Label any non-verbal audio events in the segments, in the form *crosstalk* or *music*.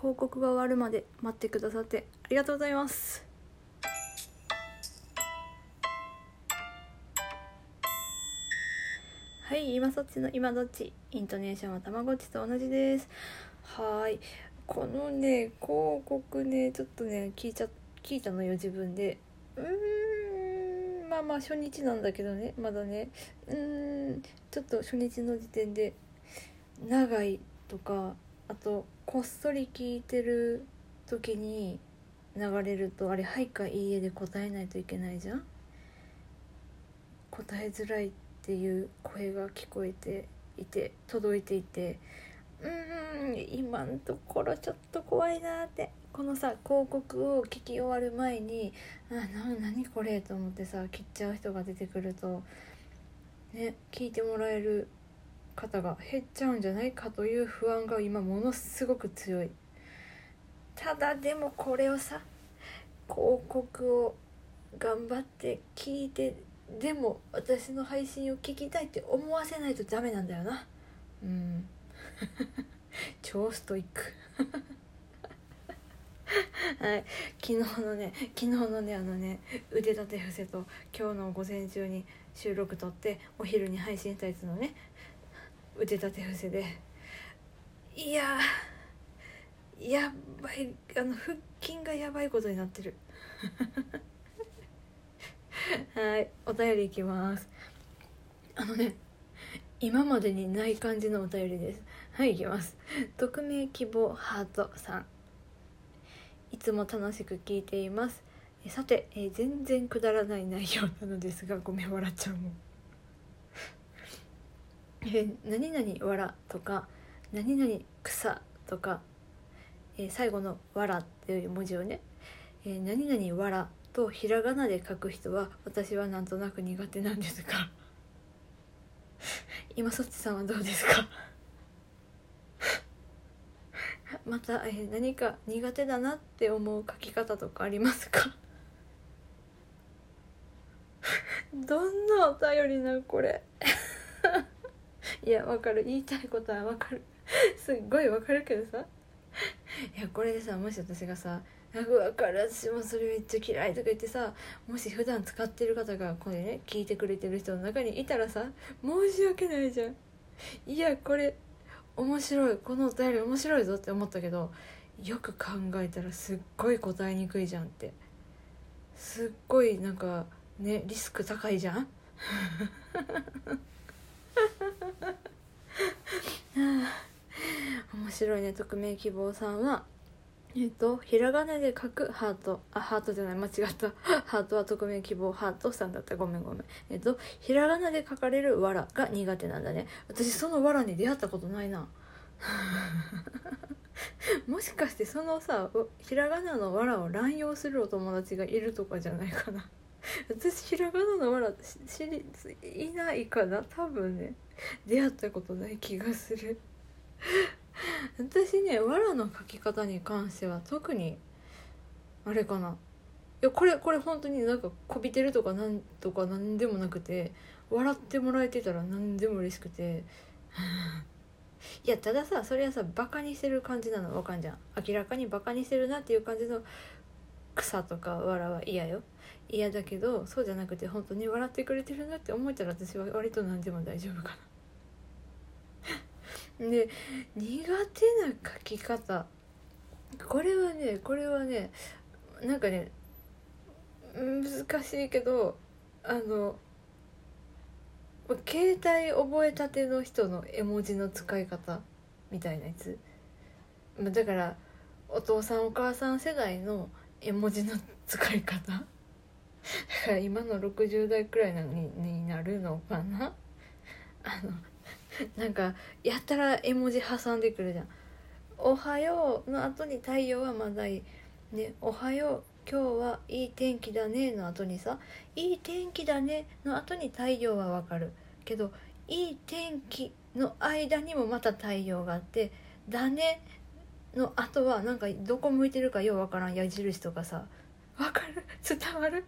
広告が終わるまで待ってくださってありがとうございます。はい今そっちの今どっち？イントネーションはたまごっちと同じです。はい。このね広告ねちょっとね聞いちゃ聞いたのよ自分で。うーん。まあまあ初日なんだけどねまだね。うーん。ちょっと初日の時点で長いとかあとこっそり聞いてる時に流れるとあれ「はい」か「いいえ」で答えないといけないじゃん答えづらいっていう声が聞こえていて届いていてうーん今のところちょっと怖いなってこのさ広告を聞き終わる前に「あな何これ?」と思ってさ切っちゃう人が出てくるとね聞いてもらえる方が減っちゃうんじゃないかという不安が今ものすごく強い。ただでもこれをさ広告を頑張って聞いてでも私の配信を聞きたいって思わせないとダメなんだよな。うん。*laughs* 超ストイック。*laughs* はい。昨日のね昨日のねあのね腕立て伏せと今日の午前中に収録撮ってお昼に配信したやつのね腕立て伏せで。いややばいあの腹筋がやばいことになってる。*laughs* はいお便りいきます。あのね今までにない感じのお便りです。はいいきます。匿名希望ハートさん。いつも楽しく聞いています。えさて、えー全然くだらない内容なのですがごめん笑っちゃうもん。えー何々わらとか何々草とか、えー最後のわらっていう文字をね、えー何々わらとひらがなで書く人は私はなんとなく苦手なんですが *laughs* 今そっちさんはどうですか？*laughs* また、えー何か苦手だなって思う書き方とかありますか？*laughs* どんなお便りなこれ。いやわかる。言いたいことはわかる。*laughs* すっごいわかるけどさ。いやこれでさもし私がさ「なんかわかる私もそれめっちゃ嫌い」とか言ってさもし普段使ってる方がこれね聞いてくれてる人の中にいたらさ申し訳ないじゃん。いやこれ面白い。このお便り面白いぞって思ったけどよく考えたらすっごい答えにくいじゃんって。すっごいなんかねリスク高いじゃん。*laughs* *laughs* 面白いね匿名希望さんは。えっとひらがなで書くハート。あハートじゃない間違った。*laughs* ハートは匿名希望ハートさんだった。ごめんごめん。えっとひらがなで書かれるわらが苦手なんだね。私そのわらに出会ったことないな。*laughs* もしかしてそのさひらがなのわらを乱用するお友達がいるとかじゃないかな。*laughs* 私ひらがなのわら知りいないかな多分ね。出会ったことない気がする。*laughs* 私ねわらの書き方に関しては特にあれかな。いやこれこれ本当になんかこびてるとかなんとかなんでもなくて笑ってもらえてたら何でも嬉しくて。*laughs* いやたださそれはさバカにしてる感じなのわかんじゃん。明らかにバカにしてるなっていう感じの草とかわらは嫌よ嫌だけどそうじゃなくて本当に笑ってくれてるなって思えたら私は割と何でも大丈夫かな *laughs* で苦手な書き方。これはねこれはねなんかね難しいけどあの携帯覚えたての人の絵文字の使い方みたいなやつ。だからお父さんお母さん世代の絵文字の使い方？だから今の60代くらいなのにになるのかな？あのなんかやったら絵文字挟んでくるじゃん「おはよう」の後に太陽はまだいい「ね、おはよう今日はいい天気だね」の後にさ「いい天気だね」の後に太陽はわかる。けど「いい天気」の間にもまた太陽があって「だね」の後はなんかどこ向いてるかようわからん矢印とかさ。わかる？伝わる？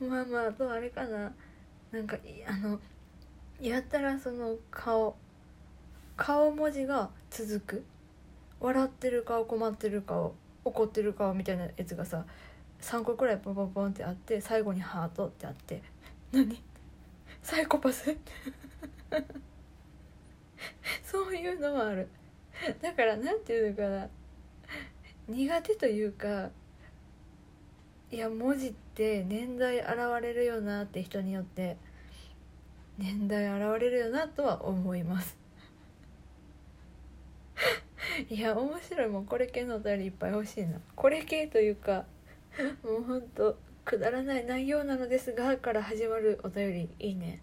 まあまああとあれかな。なんかあのやったらその顔顔文字が続く。笑ってる顔困ってる顔怒ってる顔みたいなやつがさ3個くらいポンポンポンってあって最後にハートってあって。何？サイコパス？*laughs* そういうのもある。だからなんていうのかな。苦手というかいや文字って年代現れるよなって人によって年代現れるよなとは思います。*laughs* いや面白いもんこれ系のお便りいっぱい欲しいな。これ系というかもうほんとくだらない内容なのですがから始まるお便り。いいね。